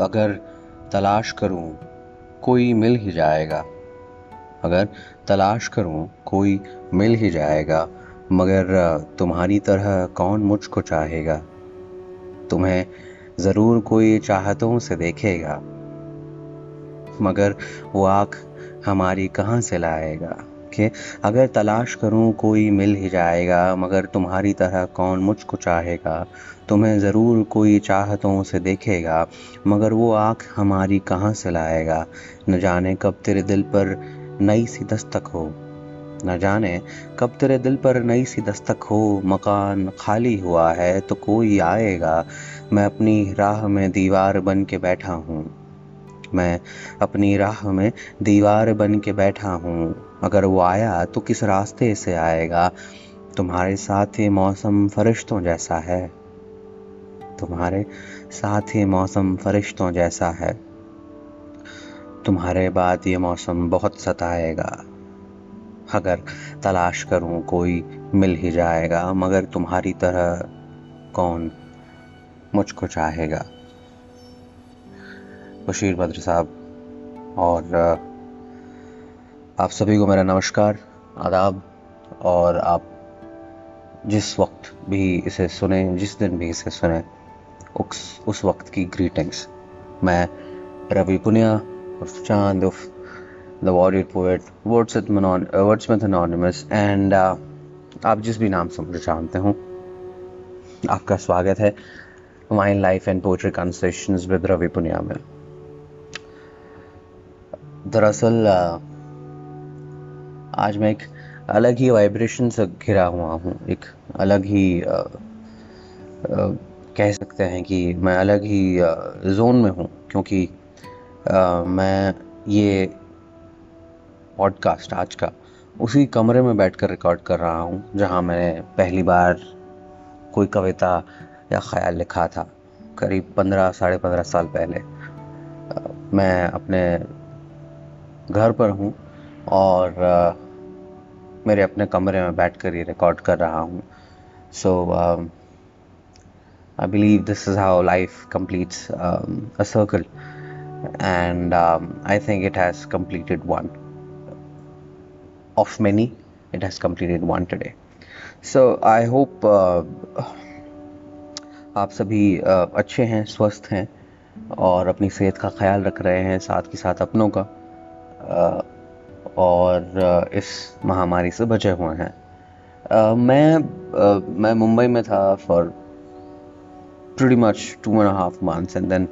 अगर तलाश करूँ, कोई मिल ही जाएगा। अगर तलाश करूँ, कोई मिल ही जाएगा। मगर, तुम्हारी तरह कौन मुझको चाहेगा? तुम्हें ज़रूर कोई चाहतों से देखेगा। मगर वो आँख हमारी कहाँ से लाएगा? कि अगर तलाश करूँ, कोई मिल ही जाएगा, मगर तुम्हारी तरह कौन मुझको चाहेगा? तुम्हें ज़रूर कोई चाहतों से देखेगा, मगर वो आँख हमारी कहाँ से लाएगा? न जाने कब तेरे दिल पर नई सी दस्तक हो। न जाने कब तेरे दिल पर नई सी दस्तक हो। मकान खाली हुआ है तो कोई आएगा। मैं अपनी राह में दीवार बन के बैठा हूँ। मैं अपनी राह में दीवार बन के बैठा हूँ। अगर वो आया तो किस रास्ते से आएगा? तुम्हारे साथ ये मौसम फरिश्तों जैसा है। तुम्हारे साथ ये मौसम फरिश्तों जैसा है। तुम्हारे बाद ये मौसम बहुत सताएगा। अगर तलाश करूँ कोई मिल ही जाएगा, मगर तुम्हारी तरह कौन मुझको चाहेगा? बशीर बद्र साहब, और आप सभी को मेरा नमस्कार, आदाब, और आप जिस वक्त भी इसे सुने, जिस दिन भी इसे सुने उस उस वक्त की ग्रीटिंग्स मैं रवि पुनिया, उर्फ़ चाँद, उर्फ़ द वॉरियर पोएट वर्ड्स में अनोनिमस एंड आप जिस भी नाम से मुझे जानते हो, आपका स्वागत है wine life and poetry conversations with Ravi Punia में। दरअसल आज मैं एक अलग ही वाइब्रेशन से घिरा हुआ हूँ एक अलग ही आ, आ, कह सकते हैं कि मैं अलग ही आ, जोन में हूँ क्योंकि आ, मैं ये पॉडकास्ट आज का उसी कमरे में बैठकर रिकॉर्ड कर रहा हूँ जहाँ मैंने पहली बार कोई कविता या ख्याल लिखा था करीब पंद्रह साढ़े पंद्रह साल पहले। मैं अपने घर पर हूँ और मेरे अपने कमरे में बैठ कर ये रिकॉर्ड कर रहा हूँ। So I believe this is how life complete a circle and I think it has completed one of many it has completed one today so I hope आप सभी uh, अच्छे हैं स्वस्थ हैं और अपनी सेहत का ख्याल रख रहे हैं साथ के साथ अपनों का। uh, और इस महामारी से बचे हुए हैं। मैं मैं मुंबई में था for pretty much two and a half months and then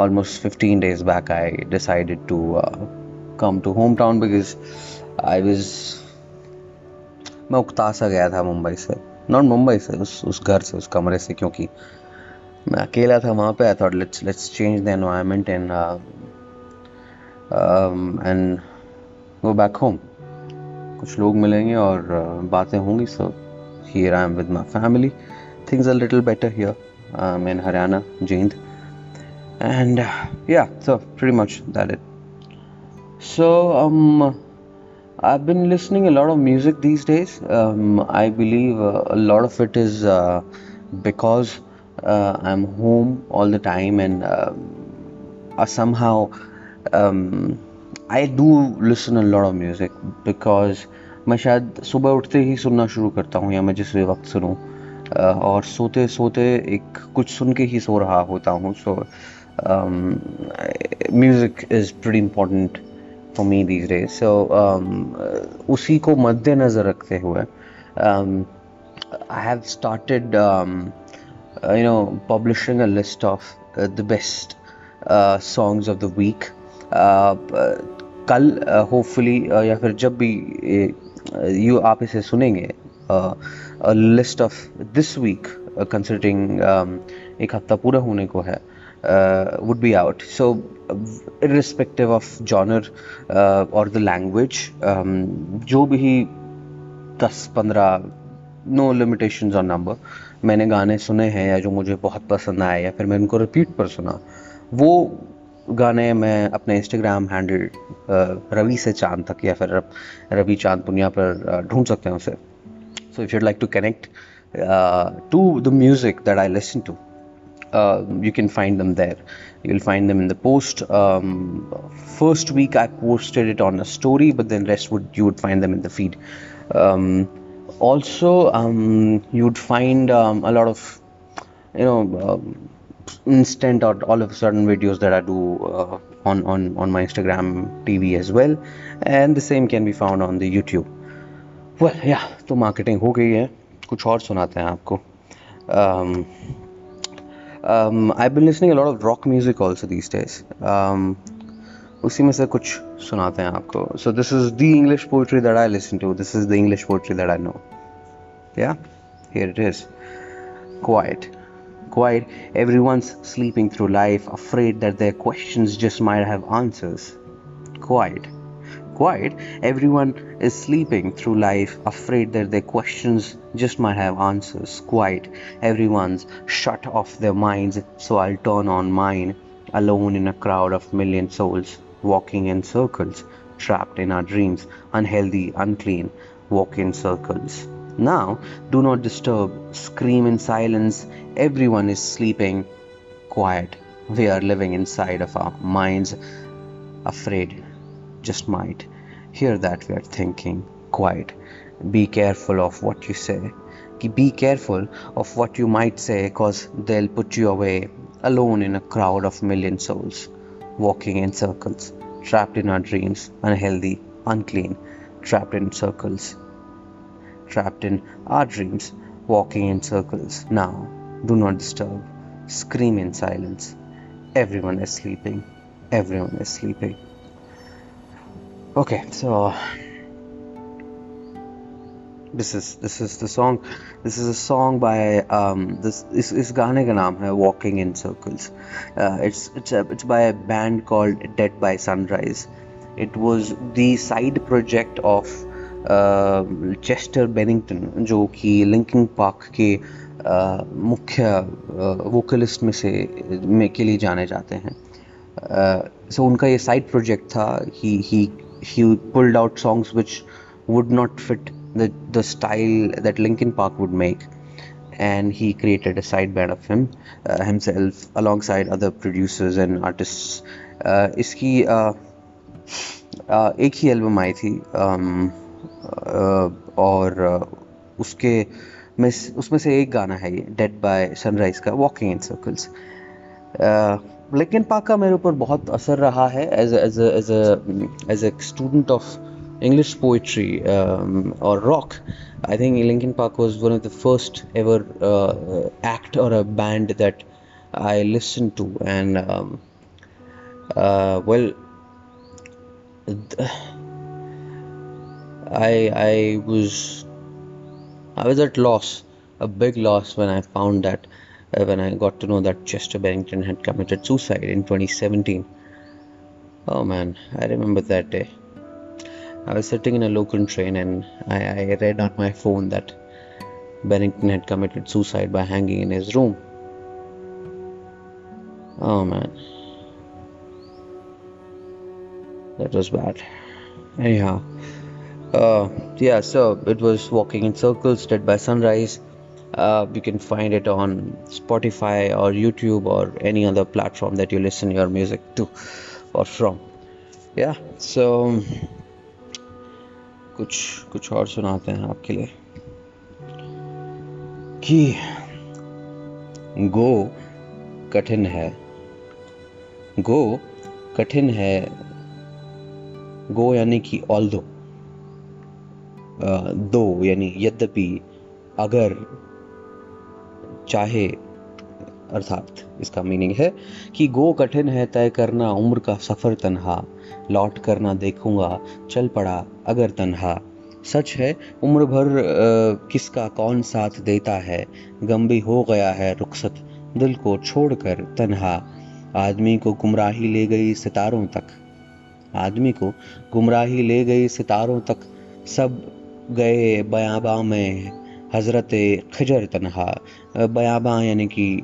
almost 15 days back I decided to uh, come to hometown because I was मैं उकता सा गया था मुंबई से। नॉट मुंबई से उस उस घर से उस कमरे से क्योंकि मैं अकेला था वहाँ पे। I thought let's let's change the environment and and go back home कुछ लोग मिलेंगे और uh, बातें होंगी so here I am with my family things are little better here um, in Haryana, Jind. And uh, yeah, so pretty much that it. So um, I've been listening a lot of music these days. Um, I believe uh, a lot of it is uh, because uh, I'm home all the time and uh, somehow um, I do listen a lot music because मैं शायद सुबह उठते ही सुनना शुरू करता हूँ या मैं जिस वक्त सुनूँ और सोते सोते एक कुछ सुन के ही सो रहा होता हूँ। So music is pretty important for me these days so उसी को मद्देनज़र रखते हुए I have started you know publishing a list of the best songs of the week कल होपफुली या फिर जब भी यू आप इसे सुनेंगे list of this week um, एक हफ़्ता पूरा होने को है would be out so so of genre और द um, जो भी दस पंद्रह नो लिमिटेशन ऑन नंबर मैंने गाने सुने हैं या जो मुझे बहुत पसंद आए या फिर मैं उनको रिपीट पर सुना वो गाने मैं अपने इंस्टाग्राम हैंडल रवि से चाँद तक या फिर रवि चाँद पुनिया पर ढूंढ सकते हैं उसे। So if you'd like to connect to the music that I listen to you can find them there you will find them in the post first week I posted it on a story but then rest would you would find them in the feed also you would find a lot of you know instant or all of a sudden videos that i do uh, on on on my instagram tv as well and the same can be found on the youtube well yeah तो marketing हो गई है कुछ और सुनाते हैं आपको um, um, I've been listening a lot of rock music also these days. Um, उसी में से कुछ सुनाते हैं आपको So this is the English poetry that I listen to. This is the English poetry that I know. Yeah, here it is. Quiet. Quiet. Everyone's sleeping through life, afraid that their questions just might have answers. Quiet quiet, everyone is sleeping through life, afraid that their questions just might have answers. Quiet, everyone's shut off their minds, so I'll turn on mine, alone in a crowd of million souls, walking in circles, trapped in our dreams, unhealthy, unclean, walk in circles. Now, do not disturb, scream in silence, everyone is sleeping. Quiet, we are living inside of our minds, afraid just might. Hear that we are thinking. Quiet. Be careful of what you say. Be careful of what you might say because they'll put you away alone in a crowd of million souls, walking in circles, trapped in our dreams, unhealthy, unclean, trapped in circles, trapped in our dreams, walking in circles. Now, do not disturb. Scream in silence. Everyone is sleeping. Everyone is sleeping. Okay, so this is this is the song this is a song by um, this is is gaane walking in circles uh, it's it's a, it's by a band called dead by sunrise it was the side project of Chester Bennington जो कि Linkin Park के मुख्य vocalist में से में के लिए जाने जाते हैं। सो उनका ये साइड प्रोजेक्ट था ही he pulled out songs which would not fit the style that Linkin Park would make and he created a side band of him himself alongside other producers and artist इसकी एक ही album आई थी um, और उसके में उसमें से एक गाना है ये डेड बाय सनराइज का वॉकिंग इन सर्कल्स लेकिन पाका मेरे ऊपर बहुत असर रहा है as as as as a student of English poetry और rock I think Linkin Park was one of the first ever act और a band that I listen to and well I I was I was at loss, a big loss when I found that uh, when I got to know that Chester Bennington had committed suicide in 2017. Oh man, I remember that day. I was sitting in a local train and I, I read on my phone that Bennington had committed suicide by hanging in his room. Oh man. That was bad. Anyhow, uh, yeah, so it was Walking in Circles, Dead by Sunrise. Uh, you can find it on Spotify or YouTube or any other platform that you listen your music to or from. Yeah, so कुछ कुछ और सुनाते हैं आपके लिए कि गो कठिन है गो कठिन है गो यानी कि ऑल दो दो यानी यद्यपि अगर चाहे अर्थात इसका मीनिंग है कि गो कठिन है तय करना उम्र का सफ़र तनहा लौट करना देखूँगा चल पड़ा अगर तनहा। सच है उम्र भर आ, किसका कौन साथ देता है? गम भी हो गया है रुखसत दिल को छोड़कर तनहा। आदमी को गुमराही ले गई सितारों तक आदमी को गुमराही ले गई सितारों तक सब गए बयाबा में हज़रत खजर तनहा। बयाबा यानी कि,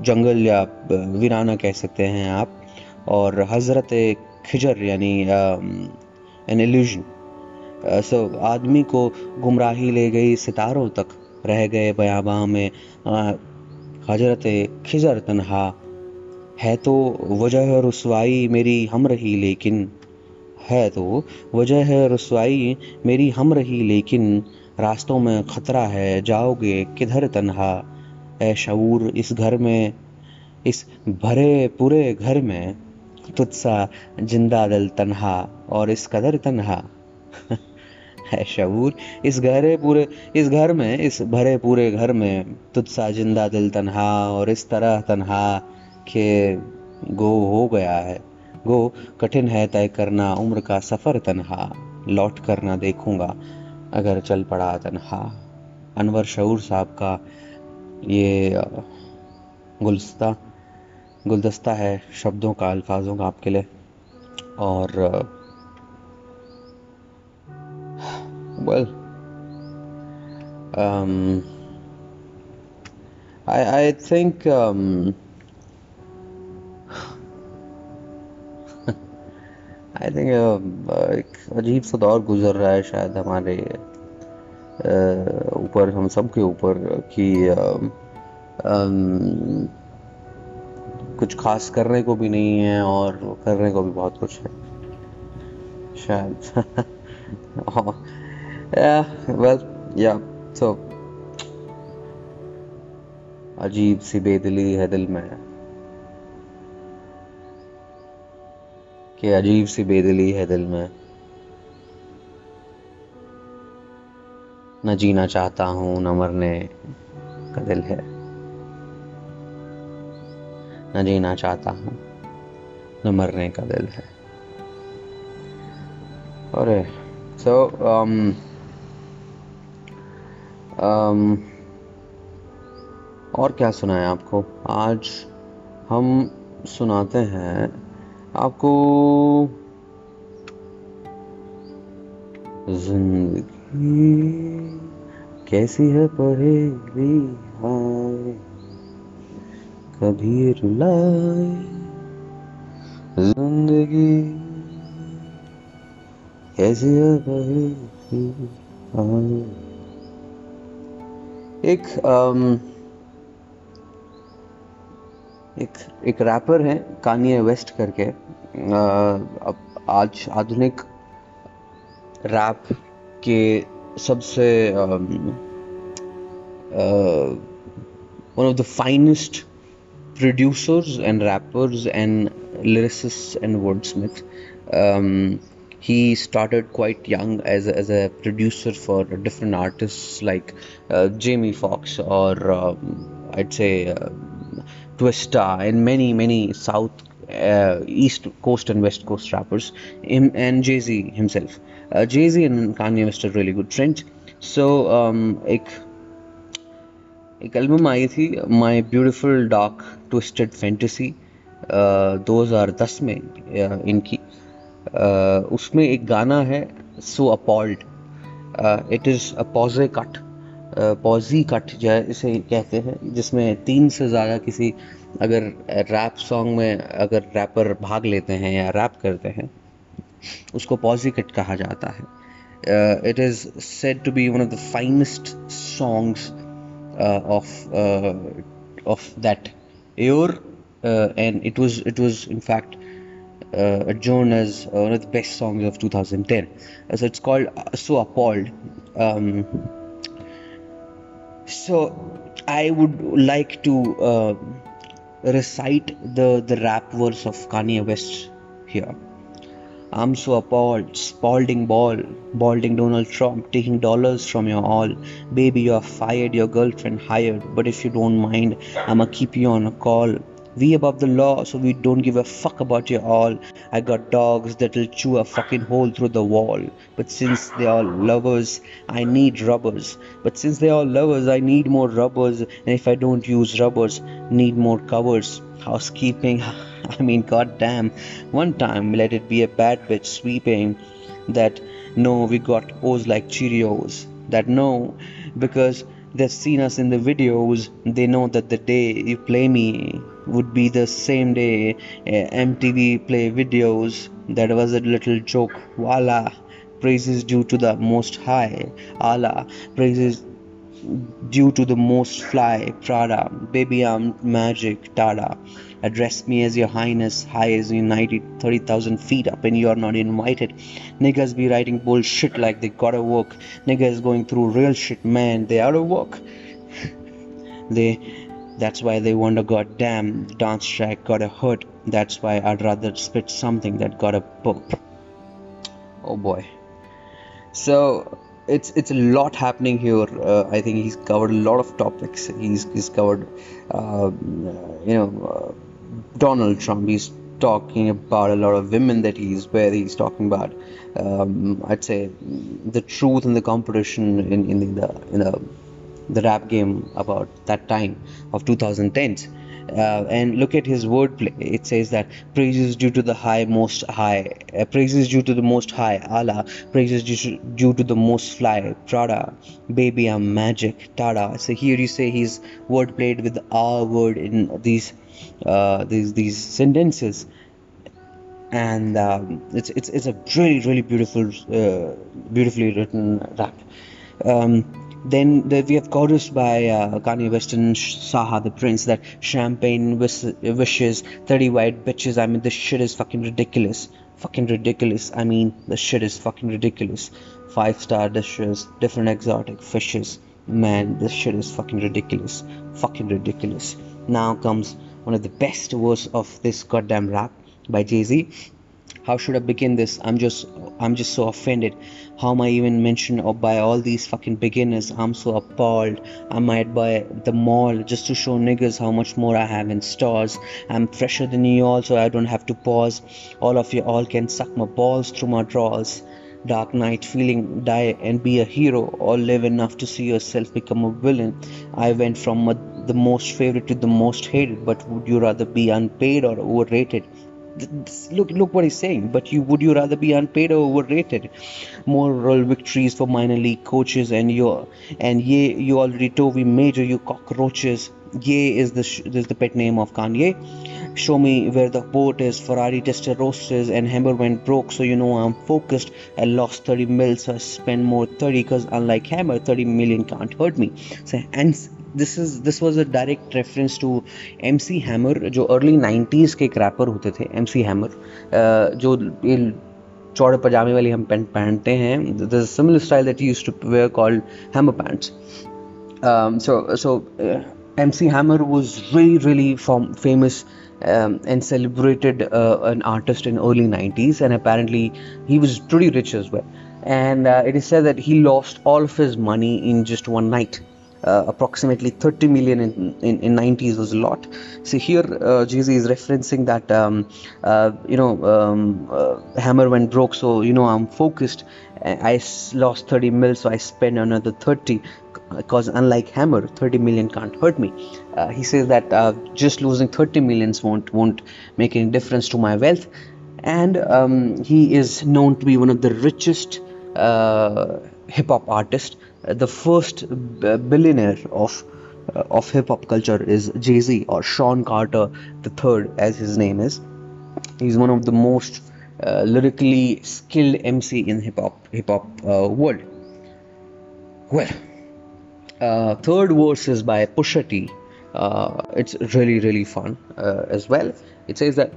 जंगल या, वीराना कह सकते हैं आप। और हज़रत खिजर यानी एन एल्यूजन सो, आदमी को गुमराही ले गई, सितारों तक रह गए बयाबा में। हज़रत खिजर तनहा, है तो वजह रसवाई मेरी हम रही, लेकिन है तो वजह है रसवाई मेरी हम रही, लेकिन रास्तों में खतरा है, जाओगे किधर तन्हा? ए शऊर, इस घर में, इस भरे, पूरे घर में तुझसा ज़िंदा दिल तन्हा, और इस कदर तन्हा? है शऊर, इस गहरे पूरे, इस घर में, इस भरे पूरे घर में तुझसा ज़िंदा दिल तन्हा, और इस तरह तन्हा के गो हो गया है। गो कठिन है तय करना उम्र का सफ़र तनहा लौट करना देखूँगा अगर चल पड़ा तन्हा। अनवर शूर साहब का ये गुलस्ता गुलदस्ता है शब्दों का अल्फाजों का आपके लिए। और well um, I, I I think एक अजीब सा दौर गुजर रहा है शायद हमारे ऊपर, हम सब के ऊपर कि कुछ खास करने को भी नहीं है और करने को भी बहुत कुछ है। शायद। वेल या तो अजीब सी बेदिली है दिल में। कि अजीब सी बेदिली है दिल में। न जीना चाहता हूँ न मरने का दिल है। न जीना चाहता हूँ न मरने का दिल है। अरे सो um, um, और क्या सुनाए आपको? आज हम सुनाते हैं आपको ज़िंदगी कैसी है पहेली हाय कभी रुलाए। ज़िंदगी कैसी है पहेली हाय। एक um, एक एक रैपर है कानिया वेस्ट करके अब आज आधुनिक रैप के सबसे one of the finest producers and rappers and lyricists and wordsmith. Um, he started quite young as a, as a producer for different artists like uh, Jamie Foxx or um, I'd say uh, Twista and many many South uh, East Coast and West Coast rappers, him and Jay Z himself. Uh, Jay Z and Kanye West are really good friends. So um, एक एक album आई थी my beautiful dark twisted fantasy 2010 में uh, इनकी uh, उसमें एक गाना है so appalled it is a posse cut posse cut जो है इसे कहते हैं, जिसमें तीन से ज़्यादा किसी अगर रैप सॉन्ग में अगर रैपर भाग लेते हैं या रैप करते हैं, उसको पॉजी कट कहा जाता है। It is said to be one of the finest songs of of that year and it was it was in fact known as one of the best song of two thousand ten so it's called so appalled so i would like to uh, recite the the rap verse of kanye west here I'm so appalled, Spalding ball, balding Donald Trump, taking dollars from your all. Baby, you're fired, your girlfriend hired, but if you don't mind, I'ma keep you on a call. We above the law, so we don't give a fuck about you all. I got dogs that'll chew a fucking hole through the wall. But since they are lovers, I need rubbers. But since they are lovers, I need more rubbers. And if I don't use rubbers, need more covers. Housekeeping, I mean, goddamn. One time, let it be a bad bitch sweeping that no, we got O's like Cheerios. That no, because they've seen us in the videos, they know that the day you play me would be the same day uh, MTV play videos. That was a little joke. Voila. Praises due to the Most High. Allah. Praises due to the most fly, Prada, baby I'm magic, Tada. Address me as your highness, high as united, 30,000 feet up and you're not invited. Niggas be writing bullshit like they gotta work. Niggas going through real shit, man, they out of work. they, that's why they want wonder, goddamn, dance track got a hurt. That's why I'd rather spit something that got a poop. Oh boy. So it's it's a lot happening here. Uh, I think he's covered a lot of topics. He's he's covered, uh, you know, uh, Donald Trump. He's talking about a lot of women that he's where he's talking about. Um, I'd say the truth and the competition in in the in the the rap game about that time of 2010s uh, and look at his wordplay. It says that praises due to the high, most high, uh, praises due to the most high, Allah, praises due to, due to the most fly, Prada, baby, I'm magic, Tada. So here you say he's word played with our word in these uh, these these sentences, and um, it's it's it's a really really beautiful, uh, beautifully written rap. Um, then the, we have chorus by uh, Kanye West and CyHi the Prince that champagne wish, wishes, 30 white bitches. I mean, this shit is fucking ridiculous. Fucking ridiculous. I mean, the shit is fucking ridiculous. Five star dishes, different exotic fishes. Man, this shit is fucking ridiculous. Fucking ridiculous. Now comes one of the best words of this goddamn rap by Jay Z how should i begin this? I'm just i'm just so offended. How am i even mentioned or by all these fucking beginners? I'm so appalled. I might buy the mall just to show niggas how much more i have in stores. I'm fresher than you all so i don't have to pause. All of you all can suck my balls through my drawers. Dark Knight feeling die and be a hero or live enough to see yourself become a villain. I went from a, the most favorite to the most hated, but would you rather be unpaid or overrated? Look look what he's saying but you would you rather be unpaid or overrated? Moral victories for minor league coaches and your and yeah you already told we major you cockroaches. Ye is the sh- is the pet name of kanye. Show me where the boat is ferrari Testarossas and hammer went broke so you know i'm focused. I lost 30 mil so i spend more 30 because unlike hammer 30 million can't hurt me. So and this is this was a direct reference to M C Hammer जो early nineties के एक rapper होते थे M C Hammer जो ये चौड़े पजामे वाली हम पैंट पहनते हैं the similar style that use to wear called hammer pants so so M C Hammer was really really famous Um, and celebrated uh, an artist in early 90s and apparently he was pretty rich as well and uh, it is said that he lost all of his money in just one night uh, approximately 30 million in, in, in 90s was a lot. So here uh, Jay-Z is referencing that um, uh, you know um, uh, hammer went broke so you know I'm focused. I lost 30 mil so I spend another 30 because unlike hammer 30 million can't hurt me. Uh, he says that uh, just losing 30 millions won't won't make any difference to my wealth. And um, he is known to be one of the richest hip hop artists the first billionaire of uh, of hip hop culture is Jay Z or Sean Carter the third, as his name is. He's one of the most uh, lyrically skilled MC in hip hop hip hop uh, world. Well, uh, third verse is by Pusha T. Uh, it's really really fun as well. It says that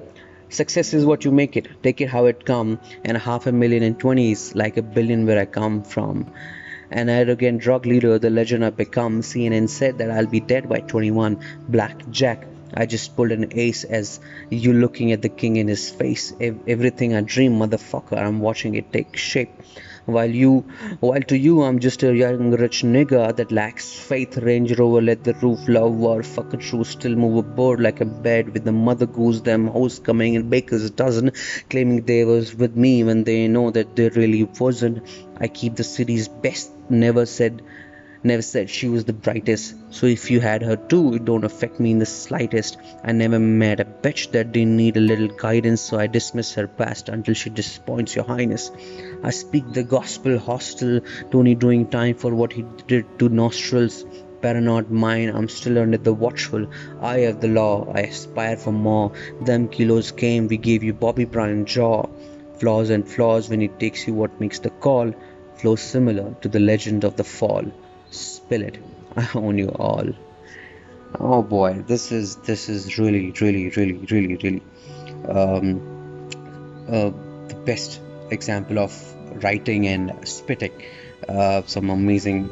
success is what you make it. Take it how it come, and half a million in twenties like a billion where I come from an arrogant drug leader, the legend I've become. CNN said that I'll be dead by 21. Black Jack. I just pulled an ace as you looking at the king in his face. Everything I dream, motherfucker, I'm watching it take shape while you while to you i'm just a young rich nigga that lacks faith. Range rover let the roof love war fuck a true still move a board like a bed with the mother goose. Them hoes coming in baker's dozen claiming they was with me when they know that they really wasn't. I keep the city's best never said never said she was the brightest. So if you had her too, it don't affect me in the slightest. I never met a bitch that didn't need a little guidance, so I dismiss her past until she disappoints your highness. I speak the gospel hostile, Tony doing time for what he did to nostrils. Paranoid mind, I'm still under the watchful eye of the law. I aspire for more. Them kilos came, we gave you Bobby Brown jaw. Flaws and flaws when it takes you what makes the call flows similar to the legend of the fall spill it. I own you all. Oh boy, this is this is really really really really really um, uh, the best example of writing and spitting. Uh, some amazing,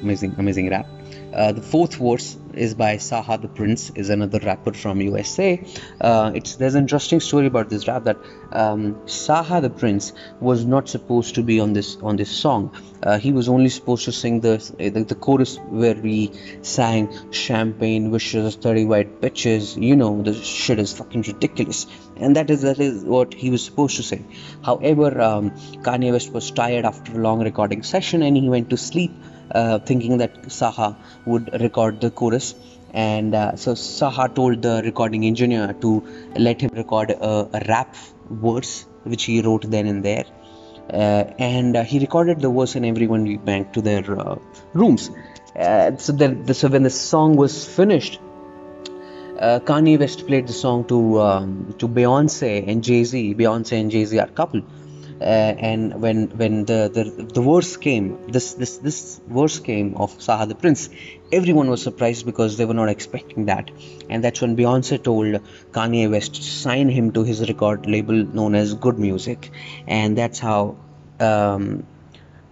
amazing, amazing rap. Uh, the fourth verse is by CyHi the Prince, is another rapper from USA. Uh, it's there's an interesting story about this rap that um, CyHi the Prince was not supposed to be on this on this song. Uh, he was only supposed to sing the, the, the chorus where we sang champagne wishes 30 white bitches. You know the shit is fucking ridiculous, and that is that is what he was supposed to say. However, um, Kanye West was tired after a long recording session and he went to sleep. Uh, thinking that CyHi would record the chorus. And uh, so CyHi told the recording engineer to let him record a, rap verse, which he wrote then and there. Uh, and uh, he recorded the verse, and everyone went to their uh, rooms. Uh, so, so when the song was finished, Kanye West played the song to um, to Beyonce and Jay Z. Beyonce and Jay Z are couple uh, and when when the, the the verse came this this this verse came of CyHi the Prince everyone was surprised because they were not expecting that. And that's when Beyonce told Kanye West to sign him to his record label known as Good Music. And that's how um,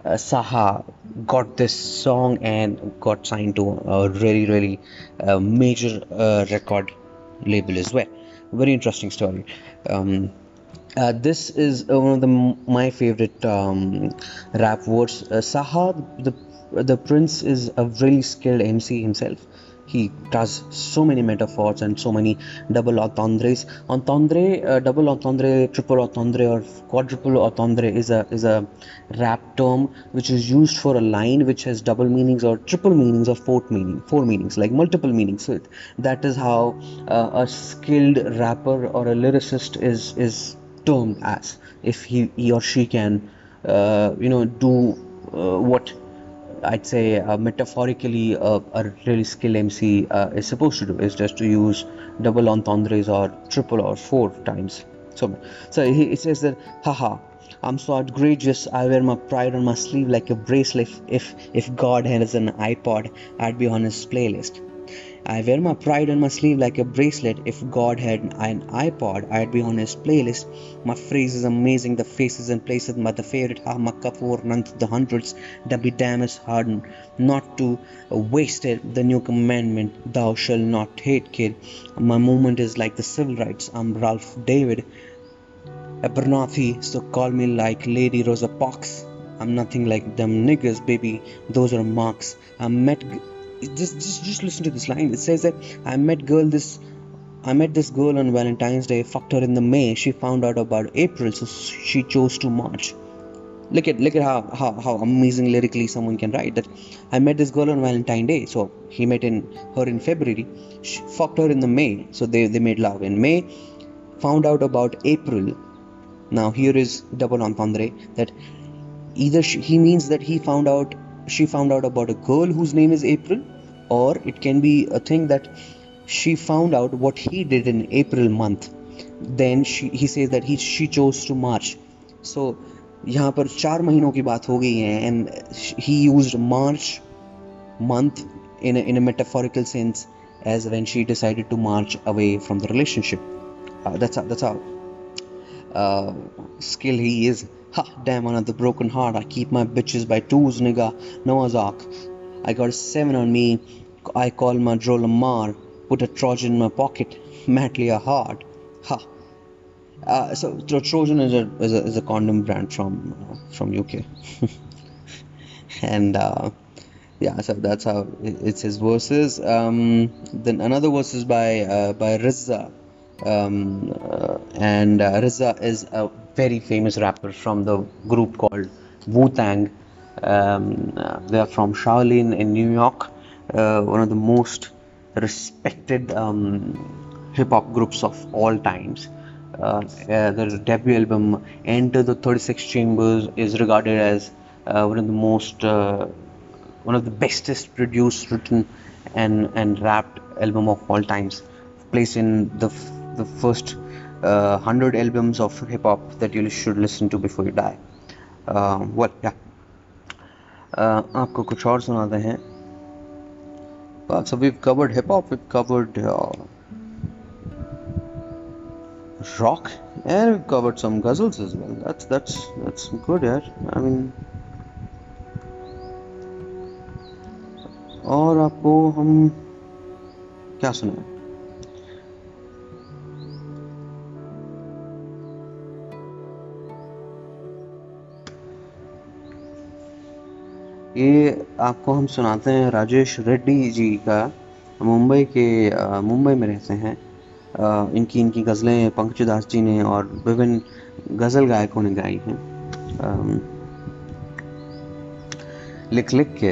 uh, CyHi got this song and got signed to a really really uh, major uh, record label as well. Very interesting story. Um, uh, this is uh, one of the my favorite um, rap words. Uh, CyHi, the the prince, is a really skilled MC himself. He does so many metaphors and so many double entendres. Entendre, uh, double entendre, triple entendre, or quadruple entendre is a is a rap term which is used for a line which has double meanings or triple meanings or four meaning, four meanings, like multiple meanings. So that is how uh, a skilled rapper or a lyricist is is termed as if he, he or she can uh, you know do uh, what I'd say uh, metaphorically uh, a really skilled MC uh, is supposed to do is just to use double entendres or triple or four times. So, so he, he says that, haha, I'm so outrageous. I wear my pride on my sleeve like a bracelet. If if God has an iPod, I'd be on his playlist. I wear my pride on my sleeve like a bracelet. If God had an iPod, I'd be on his playlist. My phrase is amazing, the faces and places, but the favorite for none to the hundreds. Damn is hard not to waste it. The new commandment, thou shalt not hate, kid. My movement is like the civil rights. I'm Ralph David. Abernathy, so call me like Lady Rosa Parks. I'm nothing like them niggers, baby. Those are marks. I met just just just listen to this line. It says that I met girl this I met this girl on Valentine's Day, fucked her in the May. She found out about April, so she chose to March. Look at look at how, how, how amazing lyrically someone can write that. I met this girl on Valentine's Day, so he met in her in February. She fucked her in the May, so they, they made love in May. Found out about April. Now here is double entendre that either she, he means that he found out she found out about a girl whose name is April, or it can be a thing that she found out what he did in April month. Then she, he says that he she chose to march. So यहाँ पर चार महीनों की बात हो गई है and he used March month in a, in a metaphorical sense as when she decided to march away from the relationship. Uh, that's how, that's how uh, skill he is. Ha, damn, another broken heart. I keep my bitches by twos, nigga. Noah's Ark. I got a seven on me. I call my Joe Lamar. Put a Trojan in my pocket. Madly a heart. Ha. Uh, so Trojan is a, is a, is a condom brand from uh, from UK, and uh, yeah, so that's how it's his verses. Um, then another verse is by uh, by RZA, um, uh, and uh, RZA is a very famous rapper from the group called Wu Tang. Um, uh, they are from Shaolin in New York, uh, one of the most respected um, hip hop groups of all times. Uh, uh, their debut album, Enter the 36 Chambers, is regarded as one of the most, one of the bestest produced, written, and and rapped album of all times. Placed in the the first uh, 100 albums of hip hop that you should listen to before you die. Uh, well, yeah. आपको कुछ और सुनाते हैं so we've covered hip hop we've covered uh, rock and we've covered some ghazals as well that's that's that's good yeah i mean और आपको हम क्या सुनाए ये आपको हम सुनाते हैं राजेश रेड्डी जी का, मुंबई के मुंबई में रहते हैं। इनकी इनकी गज़लें पंकज दास जी ने और विभिन्न गज़ल गायकों ने गाई हैं। लिख लिख के,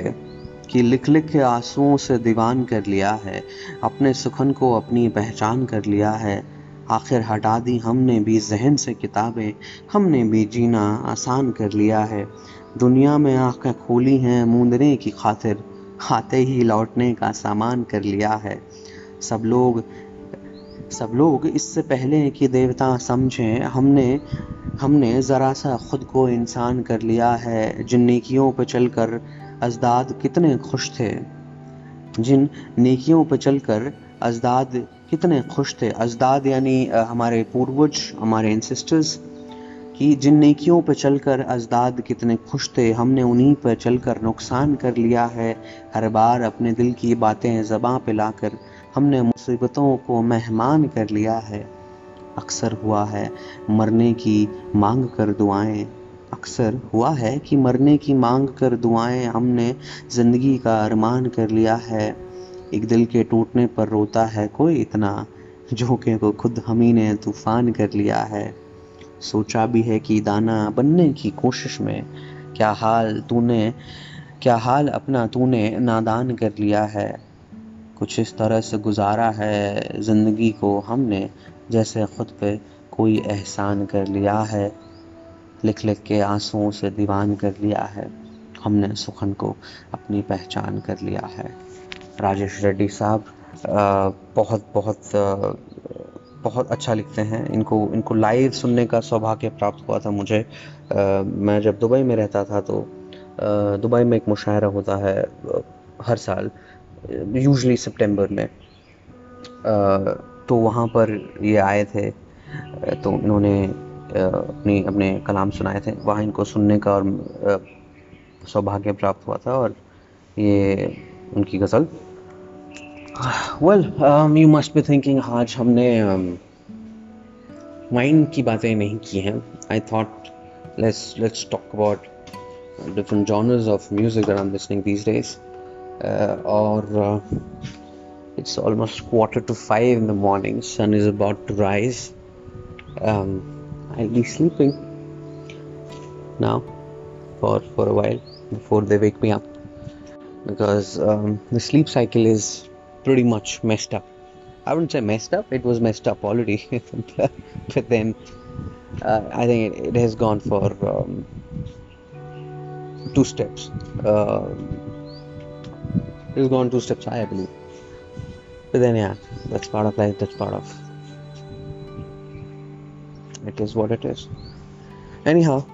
कि लिख लिख के आंसुओं से दीवान कर लिया है, अपने सुखन को अपनी पहचान कर लिया है। आखिर हटा दी हमने भी जहन से किताबें, हमने भी जीना आसान कर लिया है। दुनिया में आँखें खोली हैं, मूंदने की खातिर आते ही लौटने का सामान कर लिया है। सब लोग सब लोग इससे पहले कि देवता समझें, हमने हमने ज़रा सा खुद को इंसान कर लिया है। जिन नेकियों पर चलकर अजदाद कितने खुश थे। जिन नेकियों पर चलकर अजदाद कितने खुश थे। अजदाद यानी हमारे पूर्वज, हमारे इंसिस्टर्स कि जिन नेकियों पर चलकर अजदाद कितने खुश थे, हमने उन्हीं पर चलकर नुकसान कर लिया है। हर बार अपने दिल की बातें ज़बाँ पे लाकर हमने मुसीबतों को मेहमान कर लिया है। अक्सर हुआ है मरने की मांग कर दुआएँ। अक्सर हुआ है कि मरने की मांग कर दुआएँ हमने ज़िंदगी का अरमान कर लिया है। एक दिल के टूटने पर रोता है कोई इतना, झोंके को खुद हम ही ने तूफ़ान कर लिया है। सोचा भी है कि दाना बनने की कोशिश में, क्या हाल तूने, क्या हाल अपना तूने नादान कर लिया है? कुछ इस तरह से गुजारा है ज़िंदगी को हमने, जैसे ख़ुद पे कोई एहसान कर लिया है? लिख लिख के आंसुओं से दीवान कर लिया है। हमने सुखन को अपनी पहचान कर लिया है। राजेश रेड्डी साहब बहुत बहुत बहुत अच्छा लिखते हैं। इनको इनको लाइव सुनने का सौभाग्य प्राप्त हुआ था मुझे। आ, मैं जब दुबई में रहता था तो दुबई में एक मुशायरा होता है हर साल यूजली सितंबर में। आ, तो वहाँ पर ये आए थे। तो इन्होंने अपनी अपने कलाम सुनाए थे। वहाँ इनको सुनने का और सौभाग्य प्राप्त हुआ था और ये उनकी गज़ल well you must be thinking आज हमने माइंड um, की बातें नहीं की हैं I thought let's let's talk about different genres of music that I'm listening these days. Uh, or uh, it's almost quarter to five in the morning. Sun is about to rise. Um, I'll be sleeping now for for a while before they wake me up because um, the sleep cycle is pretty much messed up. I wouldn't say messed up, it was messed up already. but then uh, I think it, it, has gone for um, two steps. Uh, it has gone two steps high, I believe. But then, yeah, that's part of life, that's part of it is what it is. Anyhow,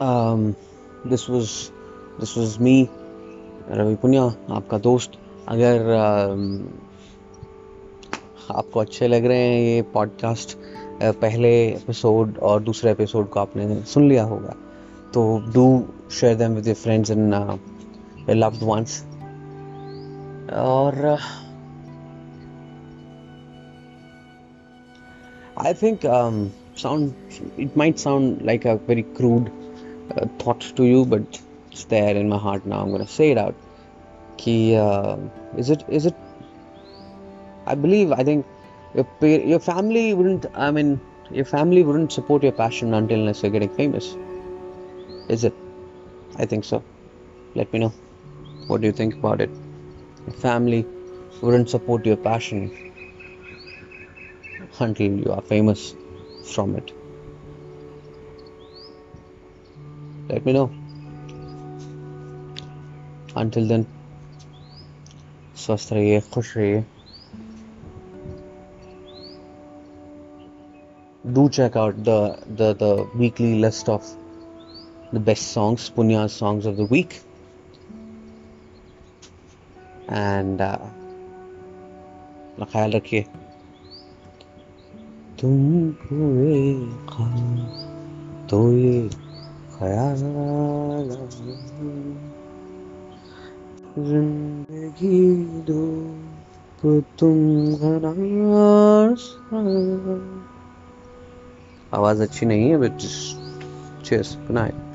um, this was this was me, Ravi Punia, your friend. अगर आपको अच्छे लग रहे हैं ये podcast पहले episode और दूसरे एपिसोड को आपने सुन लिया होगा तो do share them with friends and loved ones और I think sound it might sound like a very crude thought to you but there in my heart now say it out Ki, uh, is it is it i believe i think your family wouldn't i mean your family wouldn't support your passion until you're getting famous. Is it? I think so. Let me know. What do you think about it? Your family wouldn't support your passion until you are famous from it. Let me know. Until then स्वस्थ रहिए खुश रहिए do check out the the the weekly list of the best songs Punia songs of the week and अपना ख्याल रखिए। तुम तो ये ख्याल ज़िंदगी दो तुम आवाज़ अच्छी नहीं है बट चेस बनाए